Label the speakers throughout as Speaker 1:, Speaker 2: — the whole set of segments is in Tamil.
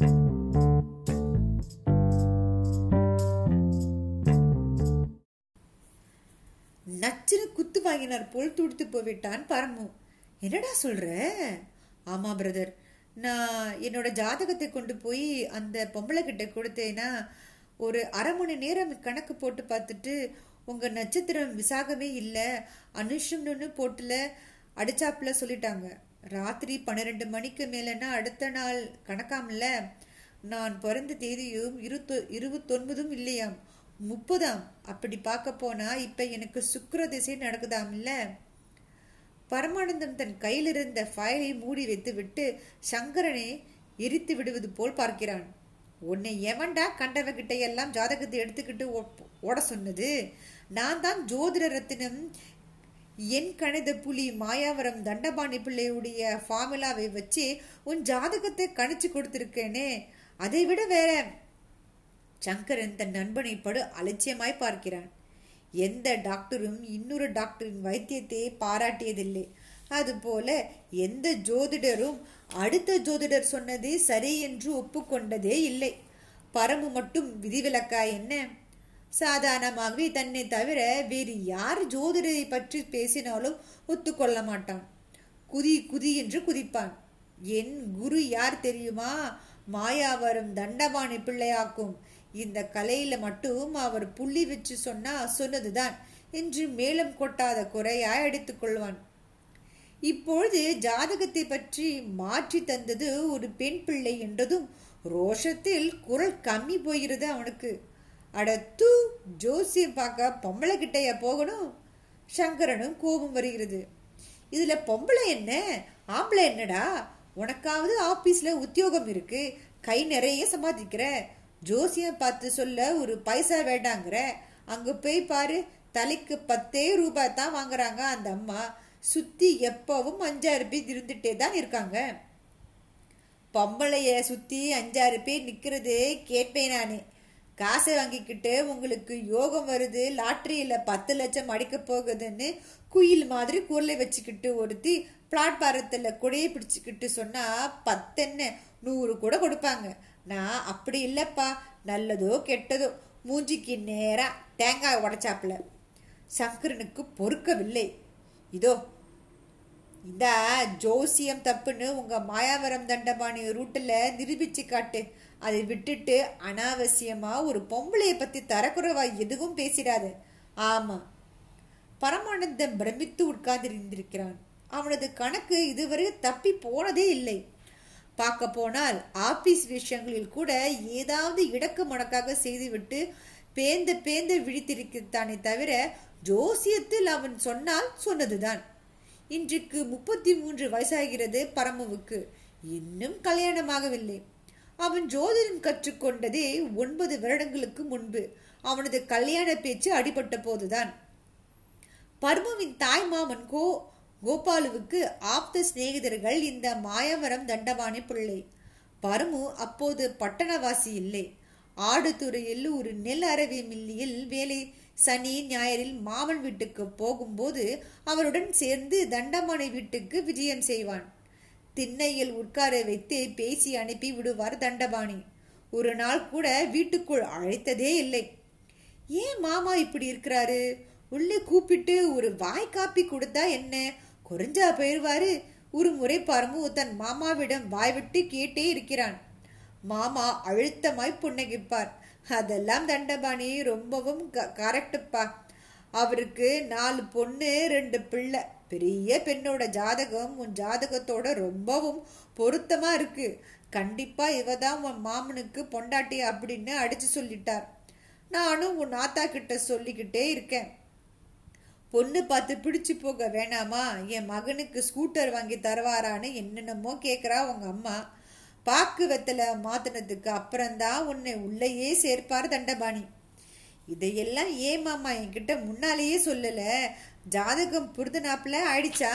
Speaker 1: நச்சுன்னு குத்து வாங்கினார் போல் துடித்து போய்விட்டான் பரமு. என்னடா சொல்ற? ஆமா பிரதர் நான் என்னோட ஜாதகத்தை கொண்டு போய் அந்த பொம்பளை கிட்ட கொடுத்தேன்னா ஒரு அரை மணி நேரம் கணக்கு போட்டு பார்த்துட்டு உங்க நட்சத்திரம் விசாகமே இல்லை அனுஷம்னு போட்டுல அடிச்சாப்புல சொல்லிட்டாங்க. ராத்திரி பன்னிரெண்டு மணிக்கு மேலேனா அடுத்த நாள் கணக்காமல நான் பிறந்த தேதியும் இருத்து இருபத்தொன்பதும் இல்லையாம். முப்பதாம். அப்படி பார்க்க போனா இப்ப எனக்கு சுக்கர திசை நடக்குதாம் இல்ல பரமானந்தம் தன் கையில் இருந்த ஃபைலை மூடி வைத்து விட்டு சங்கரனை எரித்து விடுவது போல் பார்க்கிறான். உன்னை எவன்டா கண்டவகிட்ட எல்லாம் ஜாதகத்தை எடுத்துக்கிட்டு ஓட சொன்னது? நான் தான் ஜோதிட ரத்தினம் என் கணித புலி மாயாவரம் தண்டபாணி பிள்ளையுடைய ஃபார்முலாவை வச்சு உன் ஜாதகத்தை கணிச்சு கொடுத்துருக்கேனே. அதை விட வேற. சங்கரன் தன் நண்பனை படு அலட்சியமாய் பார்க்கிறான். எந்த டாக்டரும் இன்னொரு டாக்டரின் வைத்தியத்தை பாராட்டியதில்லை. அதுபோல எந்த ஜோதிடரும் அடுத்த ஜோதிடர் சொன்னது சரி என்று ஒப்புக்கொண்டதே இல்லை. பரம்பு மட்டும் விதிவிலக்கா என்ன? சாதாரணமாகவே தன்னை தவிர வேறு யார் ஜோதிடரை பற்றி பேசினாலும் ஒத்துக்கொள்ள மாட்டான். குதி குதி என்று குதிப்பான். என் குரு யார் தெரியுமா? மாயாவரம் தண்டபாணி பிள்ளையாக்கும். இந்த கலையில மட்டும் அவர் புள்ளி வச்சு சொன்னா சொன்னதுதான் என்று மேலும் கொட்டாத குறையாய் எடுத்துக்கொள்வான் இப்பொழுது ஜாதகத்தை பற்றி மாற்றி தந்தது ஒரு பெண் பிள்ளை என்றதும் ரோஷத்தில் குரல் கம்மி போகிறது அவனுக்கு. அட தூ ஜோசியம் பார்க்க பொம்பளை கிட்டையா போகணும்? சங்கரனும் கோபம் வருகிறது. இதுல பொம்பளை என்ன? ஆம்பளை என்னடா? உனக்காவது ஆபீஸ்ல உத்தியோகம் இருக்கு. கை நிறைய சம்பாதிக்கிற. ஜோசியம் பார்த்து சொல்ல ஒரு பைசா வேண்டாங்கிற. அங்க போய் பாரு தலைக்கு பத்தே ரூபாய் தான் வாங்குறாங்க அந்த அம்மா. சுத்தி எப்பவும் அஞ்சாறு பேர் இருந்துட்டே தான் இருக்காங்க. பொம்பளைய சுத்தி அஞ்சாறு பேர் நிக்கிறது கேட்பேன் நானே. காசை வாங்கிக்கிட்டு உங்களுக்கு யோகம் வருது லாட்ரியில் பத்து லட்சம் அடிக்க போகுதுன்னு குயில் மாதிரி குரலை வச்சுக்கிட்டு ஒருத்தி பிளாட்பாரத்தில் கொடையை பிடிச்சிக்கிட்டு சொன்னால் பத்தென்ன நூறு கூட கொடுப்பாங்க. நான் அப்படி இல்லைப்பா நல்லதோ கெட்டதோ. மூஞ்சிக்கு நேராக தேங்காய் உடைச்சாப்புல. சங்கரனுக்கு பொறுக்கவில்லை. இதோ இந்த ஜோசியம் தப்புன்னு உங்கள் மாயாவரம் தண்டபாணி ரூட்டில் நிரூபித்து காட்டு. அதை விட்டுட்டு அனாவசியமாக ஒரு பொம்பளையை பற்றி தரக்குறவா எதுவும் பேசிடாத. ஆமாம் பரமானந்தம் பிரமித்து உட்கார்ந்திருந்திருக்கிறான். அவனது கணக்கு இதுவரை தப்பி போனதே இல்லை. பார்க்க போனால் ஆபீஸ் விஷயங்களில் கூட ஏதாவது இடக்கு மடக்காக செய்துவிட்டு பேந்த பேந்த விழித்திருக்கிறானே தவிர ஜோசியத்தில் அவன் சொன்னால் சொன்னதுதான். இன்றைக்கு முப்பத்தி மூன்று வயசாகிறது பரமுவுக்கு. இன்னும் கல்யாணமாகவில்லை. அவன் ஜோதிடம் கற்றுக்கொண்டதே ஒன்பது வருடங்களுக்கு முன்பு அவனது கல்யாண பேச்சு அடிபட்ட போதுதான். பர்மவின் தாய் மாமன் கோ கோபாலுவுக்கு ஆப்த சிநேகிதர்கள் இந்த மாயவரம் தண்டபாணி பிள்ளை. பரமு அப்போது பட்டணவாசி இல்லை. ஆடுதுறையில் ஒரு நெல் அரவி மில்லியில் வேலை சனி ஞாயிறில் மாமன் வீட்டுக்கு போகும்போது அவருடன் சேர்ந்து தண்டமானை வீட்டுக்கு விஜயம் செய்வான். திண்ணையில் உட்கார வைத்து பேசி அனுப்பி விடுவார் தண்டபாணி. ஒரு நாள் கூட வீட்டுக்குள் அழைத்ததே இல்லை. ஏன் மாமா இப்படி இருக்கிறாரு? உள்ளே கூப்பிட்டு ஒரு வாய் காப்பி கொடுத்தா என்ன? குறைஞ்சா போயிடுவாரு. ஒரு முறை பரமு தன் மாமாவிடம் வாய்விட்டு கேட்டே இருக்கிறான். மாமா அழுத்தமாய் புன்னகிப்பார். அதெல்லாம் தண்டபாணி ரொம்பவும் கரெக்டுப்பா அவருக்கு நாலு பொண்ணு ரெண்டு பிள்ளை. பெரிய பெண்ணோட ஜாதகம் உன் ஜாதகத்தோட ரொம்பவும் பொருத்தமா இருக்கு. கண்டிப்பா இவ தான் உன் மாமனுக்கு பொண்டாட்டி அப்படின்னு அடிச்சு சொல்லிட்டார். நானும் உன் ஆத்தா கிட்ட சொல்லிக்கிட்டே இருக்கேன். பொண்ணு பார்த்து பிடிச்சு போக வேணாமா? என் மகனுக்கு ஸ்கூட்டர் வாங்கி தருவாரான்னு என்னென்னமோ கேட்குறா உங்கள் அம்மா. பாக்குவத்தில் மாற்றினதுக்கு மாத்தினதுக்கு அப்புறம்தான் உன்னை உள்ளேயே சேர்ப்பார் தண்டபாணி. இதையெல்லாம் ஏன் மாமா என்கிட்ட முன்னாலேயே சொல்லலை? ஜாதகம் புரிதுனாப்பில் ஆயிடுச்சா?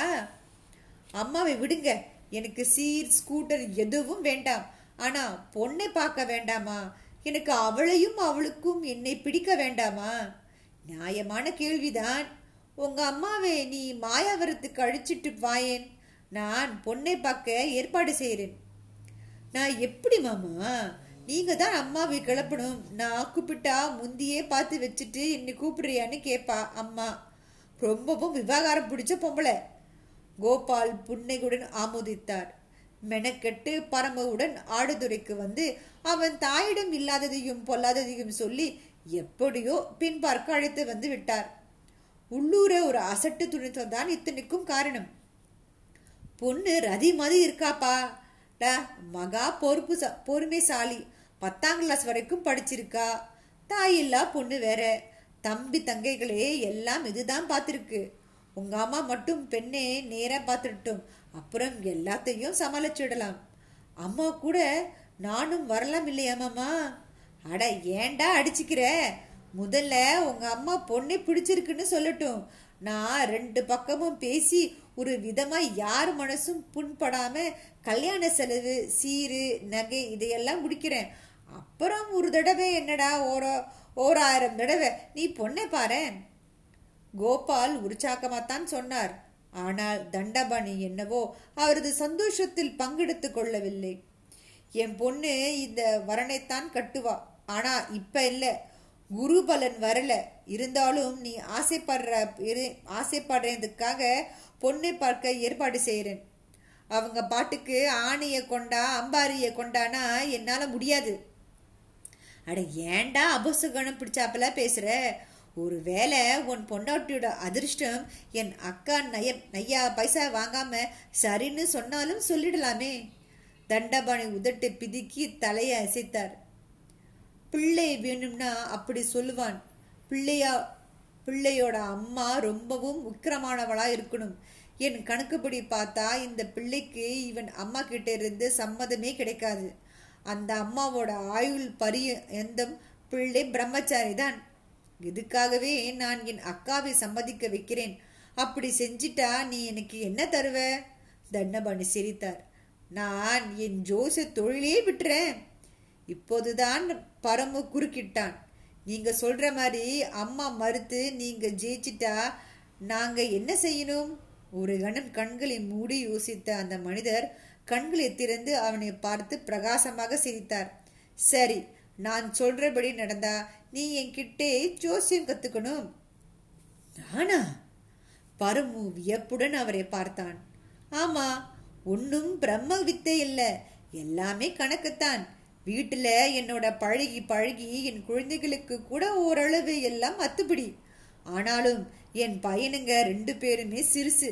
Speaker 1: அம்மாவை விடுங்க. எனக்கு சீர் ஸ்கூட்டர் எதுவும் வேண்டாம். ஆனால் பொண்ணை பார்க்க வேண்டாமா? எனக்கு அவளையும் அவளுக்கும் என்னை பிடிக்க வேண்டாமா? நியாயமான கேள்விதான். உங்கள் அம்மாவை நீ மாயாவரத்துக்கு அழிச்சிட்டு வாயேன். நான் பொண்ணை பார்க்க ஏற்பாடு செய்கிறேன் நான் எப்படி மாமா? நீங்க தான் அம்மாவை கிளப்பணும். நான் கூப்பிட்டா முந்தியே பார்த்து வச்சுட்டு என்னை கூப்பிடுறியான்னு கேட்பா அம்மா. ரொம்பவும் விவகாரம் பிடிச்ச பொம்பளை. கோபால் புன்னையுடன் ஆமோதித்தார். மெனக்கெட்டு பரமவுடன் ஆடுதுறைக்கு வந்து அவன் தாயிடம் இல்லாததையும் பொல்லாததையும் சொல்லி எப்படியோ பின் பார்க்க அழைத்து வந்து விட்டார். உள்ளூர ஒரு அசட்டு துணித்தம் தான் இத்தனைக்கும் காரணம். பொண்ணு ரதி மாதிரி இருக்காப்பா. டா மகா பொறுப்பு ச- பொறுமைசாலி. பத்தாம் கிளாஸ் வரைக்கும் படிச்சிருக்கா. தாயில்லா பொண்ணு வேற. தம்பி தங்கைகளே எல்லாம் இதுதான் பார்த்துருக்கு. உங்க அம்மா மட்டும் பெண்ணே நேராக பார்த்துட்டோம் அப்புறம் எல்லாத்தையும் சமாளிச்சுடலாம் அம்மா கூட நானும் வரலாம் இல்லையாமாம்மா அட ஏன்டா அடிச்சுக்கிற? முதல்ல உங்க அம்மா பொண்ணை பிடிச்சிருக்குன்னு சொல்லட்டும். நான் ரெண்டு பக்கமும் பேசி ஒரு விதமாக யார் மனசும் புண்படாமல் கல்யாண செலவு சீரு நகை இதையெல்லாம் முடிக்கிறேன். அப்புறம் ஒரு தடவை என்னடா ஓர ஓராயிரம் தடவை நீ பொண்ணை பாரேன் கோபால் உற்சாகமாகத்தான் சொன்னார். ஆனால் தண்டபாணி என்னவோ அவரது சந்தோஷத்தில் பங்கெடுத்துக் கொள்ளவில்லை. என் பொண்ணு இந்த வரனைத்தான் கட்டுவா. ஆனால் இப்போ இல்லை. குருபலன் வரல. இருந்தாலும் நீ ஆசைப்படுற இரு- ஆசைப்படுறதுக்காக பொண்ணை பார்க்க ஏற்பாடு செய்கிறேன். அவங்க பாட்டுக்கு ஆணையை கொண்டா அம்பாரியை கொண்டானா என்னால் முடியாது. அட ஏன்டா அபசகணம் பேசுகிற ஒரு வேளை உன் பொண்டாட்டியோட அதிர்ஷ்டம் என் அக்கா நய நையா பைசா வாங்காம சரின்னு சொன்னாலும் சொல்லிடலாமே. தண்டபாணி உதட்டு பிதுக்கி தலையை அசைத்தார். பிள்ளை வேணும்னா அப்படி சொல்லுவான். பிள்ளையா பிள்ளையோட அம்மா ரொம்பவும் உக்கிரமானவளா இருக்கணும். என் கணக்குப்படி பார்த்தா இந்த பிள்ளைக்கு இவன் அம்மா கிட்ட இருந்து சம்மதமே கிடைக்காது. அந்த அம்மாவோட ஆயுள் பரிய எந்தம் பிள்ளை பிரம்மச்சாரி தான். இதுக்காகவே நான் என் அக்காவை சம்மதிக்க வைக்கிறேன். அப்படி செஞ்சிட்டா நீ எனக்கு என்ன தருவ? தண்டபாணி சிரித்தார். நான் என் ஜோச தொழிலே விட்டுறேன். இப்போதுதான் பரமு குறுக்கிட்டான். நீங்க சொல்ற மாதிரி அம்மா மறுத்து நீங்க ஜெயிச்சிட்டா நாங்க என்ன செய்யணும்? ஒரு கணம் கண்களை மூடி யோசித்த அந்த மனிதர் கண்களை திறந்து அவனை பார்த்து பிரகாசமாக சிரித்தார். சரி நான் சொல்றபடி நடந்தா நீ என்கிட்டே ஜோசியம் கத்துக்கணும். ஆனா பரமு வியப்புடன் அவரை பார்த்தான். ஆமா ஒன்னும் பிரம்ம வித்தை இல்ல எல்லாமே கணக்குத்தான். வீட்டில் என்னோட பழகி பழகி என் குழந்தைகளுக்கு கூட ஓரளவு எல்லாம் அத்துப்படி. ஆனாலும் என் பையனுங்க ரெண்டு பேருமே சிறுசு.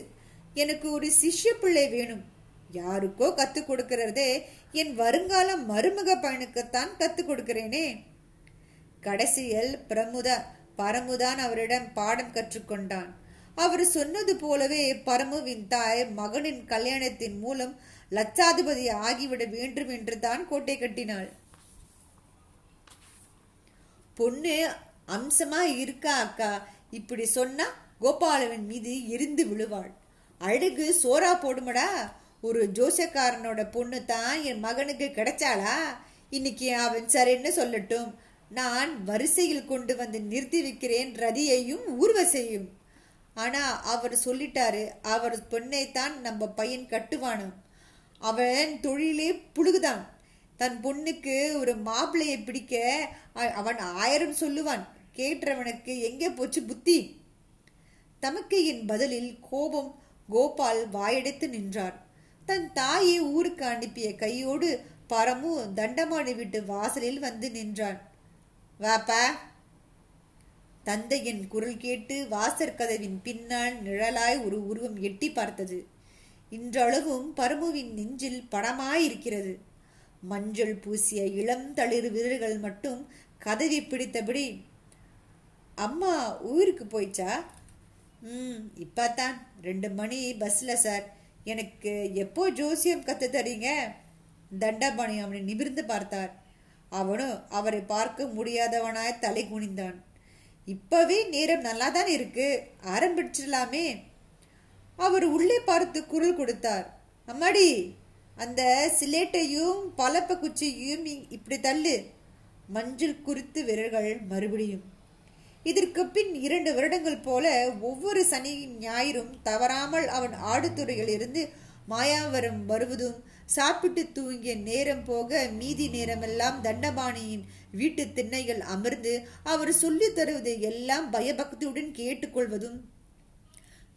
Speaker 1: எனக்கு ஒரு சிஷ்ய பிள்ளை வேணும். யாருக்கோ கத்து கொடுக்கறதே என் வருங்கால மருமக பையனுக்குத்தான் கத்து கொடுக்கிறேனே. கடைசியில் பிரமுதா பரமுதான் அவரிடம் பாடம் கற்றுக்கொண்டான். அவர் சொன்னது போலவே பரமுவின் தாய் மகனின் கல்யாணத்தின் மூலம் லட்சாதிபதி ஆகிவிட வேண்டும் என்று தான் கோட்டை கட்டினாள். பொண்ணு அம்சமா இருக்கா அக்கா? இப்படி சொன்னா கோபாலவன் மீது எரிந்து விழுவாள். அழகு சோறா போடுமடா. ஒரு ஜோசக்காரனோட பொண்ணு தான் என் மகனுக்கு கிடைச்சாளா? இன்னைக்கு அவன் சரின்னு சொல்லட்டும். நான் வரிசையில் கொண்டு வந்து நிறுத்தி வைக்கிறேன் ரதியையும் ஊர்வசையும் ஆனா அவர் சொல்லிட்டாரு அவர் பொண்ணைத்தான் நம்ம பையன் கட்டுவானாம். அவன் தொழிலே புழுகுதான். தன் பொண்ணுக்கு ஒரு மாப்பிள்ளையை பிடிக்க அவன் ஆயிரம் சொல்லுவான். கேட்டவனுக்கு எங்கே போச்சு புத்தி? தமக்கையின் பதிலில் கோபம் கோபால் வாயடைத்து நின்றார். தன் தாயை ஊருக்கு அனுப்பிய கையோடு பரமு தண்டமாடி வீட்டு வாசலில் வந்து நின்றான். வாப்பா. தந்தையின் குரல் கேட்டு வாசற் கதவின் பின்னால் நிழலாய் ஒரு உருவம் எட்டி பார்த்தது. இன்றளவும் பரமுவின் நெஞ்சில் படமாயிருக்கிறது. மஞ்சள் பூசிய இளம் தளிர் விரல்கள் மட்டும் கதவி பிடித்தபடி அம்மா ஊருக்கு போயிச்சா? ம் இப்பதான் ரெண்டு மணி பஸ்ல சார். எனக்கு எப்போ ஜோசியம் கத்து தரீங்க? தண்டபாணி. அவனை நிமிர்ந்து பார்த்தார். அவனும் அவரை பார்க்க முடியாதவனாய் தலை குனிந்தான். இப்பவே நேரம் நல்லா தான் இருக்கு. ஆரம்பிச்சிடலாமே. அவர் உள்ளே பார்த்து குரல் கொடுத்தார். அம்மாடி அந்த சிலேட்டையும் பலப்ப குச்சியையும் இப்படி தள்ளு. மஞ்சள் குறித்து விரல்கள் மறுபடியும். இதற்கு பின் இரண்டு வருடங்கள் போல ஒவ்வொரு சனி ஞாயிறும் தவறாமல் அவன் ஆடுதுறையில் இருந்து மாயாவரம் வருவதும் சாப்பிட்டு தூங்கிய நேரம் போக மீதி நேரமெல்லாம் தண்டபாணியின் வீட்டு திண்ணைகள் அமர்ந்து அவர் சொல்லித் தருவதை எல்லாம் பயபக்தியுடன் கேட்டுக்கொள்வதும்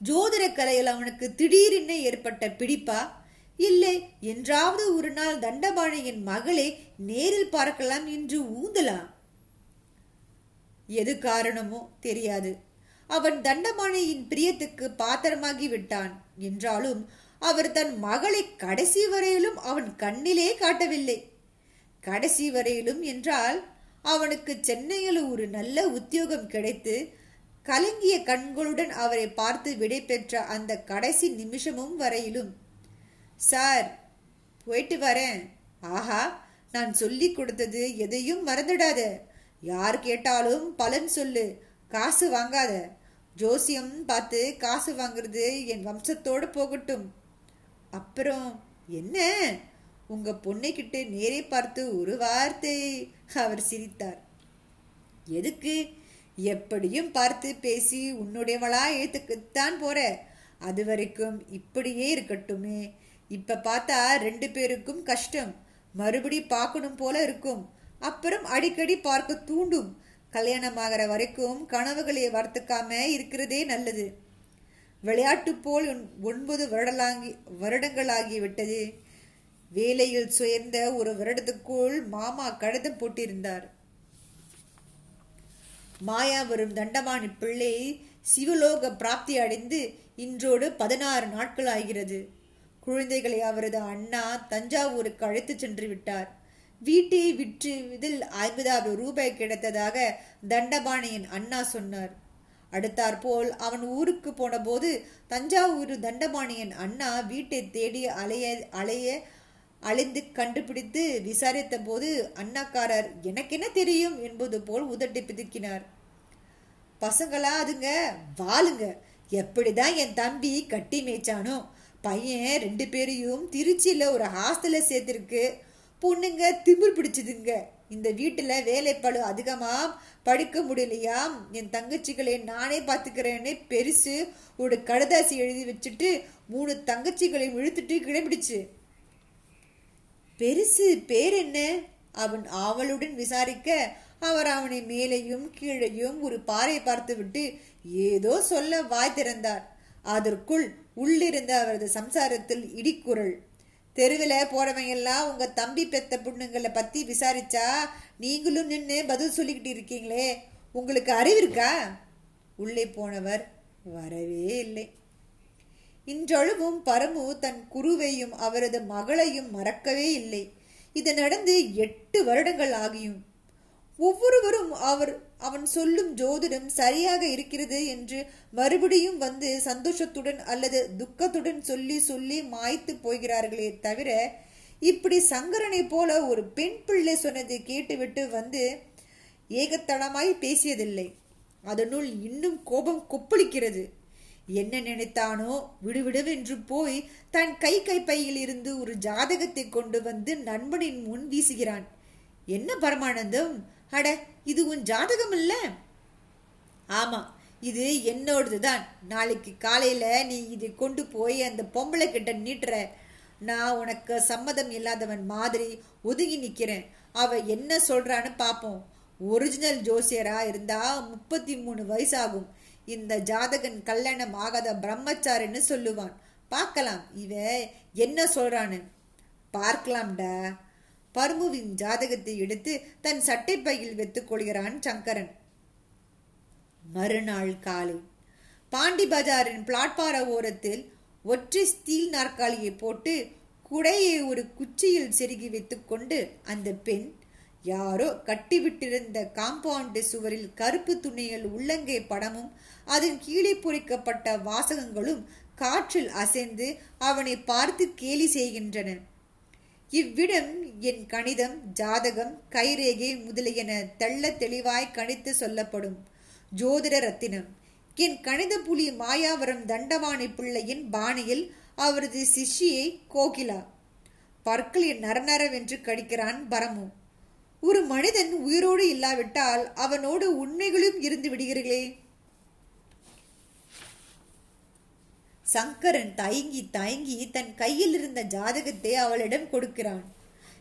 Speaker 1: ஜோதிட கலையில் அவனுக்கு திடீரென ஏற்பட்ட பிடிப்பா? இல்லை. என்றாவது ஒரு நாள் தண்டபாணியின் மகளை நேரில் பார்க்கலாம் என்று ஊந்தலாம். எது காரணமோ தெரியாது. அவன் தண்டபாணியின் பிரியத்துக்கு பாத்திரமாகி விட்டான். என்றாலும் அவர் தன் மகளை கடைசி வரையிலும் அவன் கண்ணிலே காட்டவில்லை. கடைசி வரையிலும் என்றால் அவனுக்கு சென்னையில் ஒரு நல்ல உத்தியோகம் கிடைத்து கலங்கிய கண்களுடன் அவரை பார்த்து விடை பெற்ற அந்த கடைசி நிமிஷமும் வரையிலும் சார் போயிட்டு வரேன். ஆஹா நான் சொல்லி கொடுத்தது எதையும் மறந்துடாத. யார் கேட்டாலும் பலன் சொல்லு. காசு வாங்காத. ஜோசியம் பார்த்து காசு வாங்குறது என் வம்சத்தோடு போகட்டும். அப்புறம் என்ன? உங்க பொண்ணைக்கிட்ட நேரே பார்த்து ஒரு வார்த்தை அவர் சிரித்தார். எதுக்கு? எப்படியும் பார்த்து பேசி உன்னுடையவளா ஏத்துக்குத்தான் போற. அது வரைக்கும் இப்படியே இருக்கட்டுமே. இப்ப பார்த்தா ரெண்டு பேருக்கும் கஷ்டம். மறுபடி பார்க்கணும் போல இருக்கும். அப்புறம் அடிக்கடி பார்க்க தூண்டும். கல்யாணம் ஆகிற வரைக்கும் கனவுகளை வர்த்துக்காம இருக்கிறதே நல்லது. விளையாட்டு போல் ஒன்பது வருடலாங்கி வருடங்களாகிவிட்டது வேலையில் சுயர்ந்த ஒரு வருடத்துக்குள் மாமா கடிதம் போட்டிருந்தார். மாயா வரும் தண்டமானி பிள்ளை சிவலோக பிராப்தி அடைந்து இன்றோடு பதினாறு நாட்கள் ஆகிறது. குழந்தைகளை அவரது அண்ணா தஞ்சாவூருக்கு அழைத்து சென்று விட்டார். வீட்டை விற்று இதில் ஐம்பதாயிரம் ரூபாய் கிடைத்ததாக தண்டபாணியின் அண்ணா சொன்னார். அடுத்தாற்போல் அவன் ஊருக்கு போனபோது தஞ்சாவூர் தண்டபாணியின் அண்ணா வீட்டை தேடி அலைய அலைய அழிந்து கண்டுபிடித்து விசாரித்த போது அண்ணாக்காரர் எனக்கென்ன தெரியும் என்பது போல் உதட்டி பிதுக்கினார். பசங்களா அதுங்க வாளுங்க எப்படிதான் என் தம்பி கட்டி மேய்ச்சானோ பையன் ரெண்டு பேரையும் திருச்சியில் ஒரு ஹாஸ்டலில் சேர்த்துருக்கு. பொண்ணுங்க திமிர் பிடிச்சதுங்க. இந்த வீட்டில் வேலைப்பழு அதிகமா படிக்க முடியலையாம் என் தங்கச்சிகளை நானே பார்த்துக்கிறேன்னு பெருசு ஒரு கடுதாசி எழுதி வச்சுட்டு மூணு தங்கச்சிகளையும் இழுத்துட்டு கிளம்பிடுச்சு. பெருசு பேர் என்ன அவன் ஆவலுடன் விசாரிக்க அவர் அவனை மேலேயும் கீழேயும் ஒரு பாறை பார்த்துவிட்டு ஏதோ சொல்ல வாய் திறந்தார். அதற்குள் உள்ளிருந்த அவரது சம்சாரத்தில் இடிக்குரல் தெருவில் போறவங்க எல்லாம் உங்க தம்பி பெத்த பொண்ணுங்களை பத்தி விசாரிச்சா நீங்களும் நின்று பதில் சொல்லிக்கிட்டு இருக்கீங்களே. உங்களுக்கு அறிவு இருக்கா? உள்ளே போனவர் வரவே இல்லை. இன்றளவும் பரமு தன் குருவையும் அவரது மகளையும் மறக்கவே இல்லை. இது நடந்து எட்டு வருடங்கள் ஆகியும். ஒவ்வொருவரும் அவர் அவன் சொல்லும் ஜோதிடம் சரியாக இருக்கிறது என்று மறுபடியும் வந்து சந்தோஷத்துடன் அல்லது துக்கத்துடன் சொல்லி சொல்லி மாய்த்து போகிறார்களே தவிர இப்படி சங்கரனை போல ஒரு பெண் பிள்ளை சொன்னதை கேட்டுவிட்டு வந்து ஏகத்தளமாய் பேசியதில்லை. அதனுள் இன்னும் கோபம் கொப்பளிக்கிறது. என்ன நினைத்தானோ? விடுவிடுவென்று போய் தன் கை கைப்பையில் இருந்து ஒரு ஜாதகத்தை கொண்டு வந்து நண்பனின் முன் வீசுகிறான். என்ன பரமானந்தம்? அட இது உன் ஜாதகம் இல்ல ஆமா இது என்னோடதுதான். நாளைக்கு காலையில நீ இதை கொண்டு போய் அந்த பொம்பளை கிட்ட நீட்டுற. நான் உனக்கு சம்மதம் இல்லாதவன் மாதிரி ஒதுங்கி நிக்கிறேன். அவ என்ன சொல்றான்னு பாப்போம். ஒரிஜினல் ஜோசியரா இருந்தா முப்பத்தி மூணு வயசாகும். இந்த ஜாதகன் கல்யாணம் ஆகாத பிரம்மச்சாரின்னு சொல்லுவான். பார்க்கலாம் இவ என்ன சொல்றான்னு. பார்க்கலாம்டா. பர்முவின் ஜாதகத்தை எடுத்து தன் சட்டைப்பையில் வைத்துக் கொள்கிறான் சங்கரன். மறுநாள் காலை. பாண்டி பஜாரின் பிளாட்பார ஓரத்தில் ஒற்றை ஸ்டீல் நாற்காலியை போட்டு குடையை ஒரு குச்சியில் செருகி வைத்துக்கொண்டு அந்த பெண் யாரோ கட்டிவிட்டிருந்த காம்பவுண்டு சுவரில் கருப்பு துணியில் உள்ளங்கை படமும் அதன் கீழே பொறிக்கப்பட்ட வாசகங்களும் காற்றில் அசைந்து அவனை பார்த்து கேலி செய்கின்றன. இவ்விடம் என் கணிதம் ஜாதகம் கைரேகை முதலியன தெள்ள தெளிவாய் கணித்து சொல்லப்படும். ஜோதிட ரத்தினம். என் கணித புலி மாயாவரம் தண்டவாணி பிள்ளையின் பாணியில் அவரது சிஷ்யை கோகிலா. பற்களில் நரநரவென்று கடிக்கிறான் பரமு. ஒரு மனிதன் உயிரோடு இல்லாவிட்டால் அவனோடு உண்மைகளும் இருந்து விடுகிறீர்களே. சங்கரன் தயங்கி தயங்கி தன் கையில் இருந்த ஜாதகத்தை அவளிடம் கொடுக்கிறான்.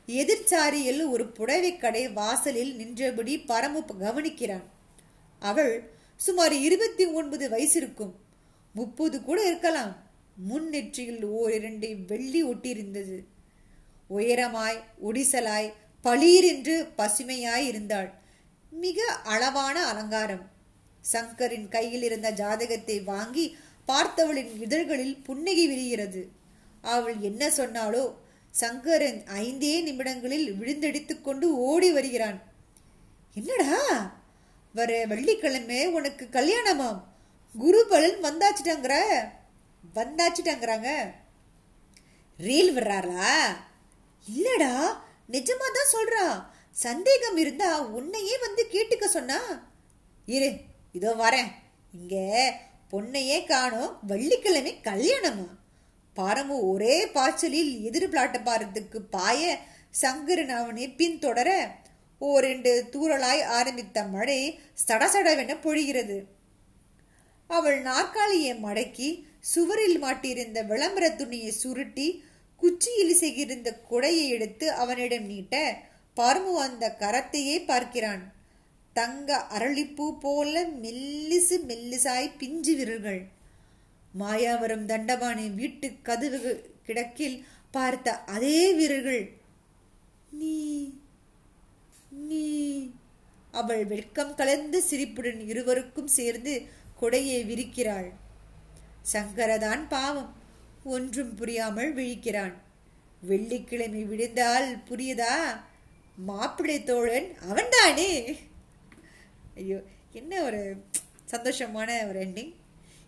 Speaker 1: எதிர்ச்சாரியில் ஒரு புடவை கடை வாசலில் நின்றபடி பரமு கவனிக்கிறான். அவள் சுமார் இருபத்தி ஒன்பது வயசு இருக்கும் முப்பது கூட இருக்கலாம். முன் நெற்றியில் ஓரிரண்டு வெள்ளி ஒட்டியிருந்தது. உயரமாய் ஒடிசலாய் பளீரென்று பசுமையாய் இருந்தாள். மிக அளவான அலங்காரம். சங்கரின் கையில் இருந்த ஜாதகத்தை வாங்கி பார்த்தவளின் இதழ்களில் புன்னகை விரிகிறது. அவள் என்ன சொன்னாலோ சங்கரன் ஐந்தே நிமிடங்களில் விழுந்தடித்து கொண்டு ஓடி வருகிறான். என்னடா? வர வெள்ளிக்கிழமை உனக்கு கல்யாணமாம். குரு பலன் வந்தாச்சுட்டாங்கிற? வந்தாச்சுட்டாங்கிறாங்க. ரீல் விடுறாரா? இல்லடா நிஜமா தான் சொல்றா. சந்தேகம் இருந்தா உன்னையே வந்து கேட்டுக்க சொன்னா. இரு இதோ வரேன். இங்க பொண்ணையே காணும் வெள்ளிக்கிழமை கல்யாணமா பாரமு ஒரே பாய்ச்சலில் எதிர் பிளாட்டபாரத்துக்கு பாய சங்கரன் அவனை பின்தொடர ஓரெண்டு தூரலாய் ஆரம்பித்த மழை சடசடவென பொழிகிறது. அவள் நாற்காலியை மடக்கி சுவரில் மாட்டியிருந்த விளம்பர துணியை சுருட்டி குச்சியில் செய்கிருந்த குடையை எடுத்து அவனிடம் நீட்ட பரமு அந்த கரத்தையே பார்க்கிறான். தங்க அரளிப்பூ போல மெல்லிசு மெல்லிசாய் பிஞ்சு விரல்கள். மாயாவரம் தண்டபாணி வீட்டு கதவு கிடக்கில் பார்த்த அதே வீரர்கள் நீ நீ. அவள் வெட்கம் கலந்த சிரிப்புடன் இருவருக்கும் சேர்ந்து கொடையை விரிக்கிறாள். சங்கரதான் பாவம் ஒன்றும் புரியாமல் விழிக்கிறான். வெள்ளிக்கிழமை விடுந்தால் புரியுதா? மாப்பிள்ளை தோழன் அவன்தானே? ஐயோ என்ன ஒரு சந்தோஷமான ஒரு எண்டிங்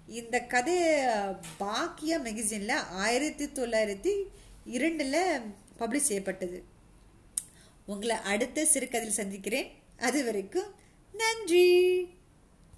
Speaker 1: இந்த கதை பாக்கியா மெகசினில் ஆயிரத்தி தொள்ளாயிரத்தி இரண்டில் பப்ளிஷ் செய்யப்பட்டது. உங்களை அடுத்த சிறுகதையில் சந்திக்கிறேன். அது வரைக்கும் நன்றி.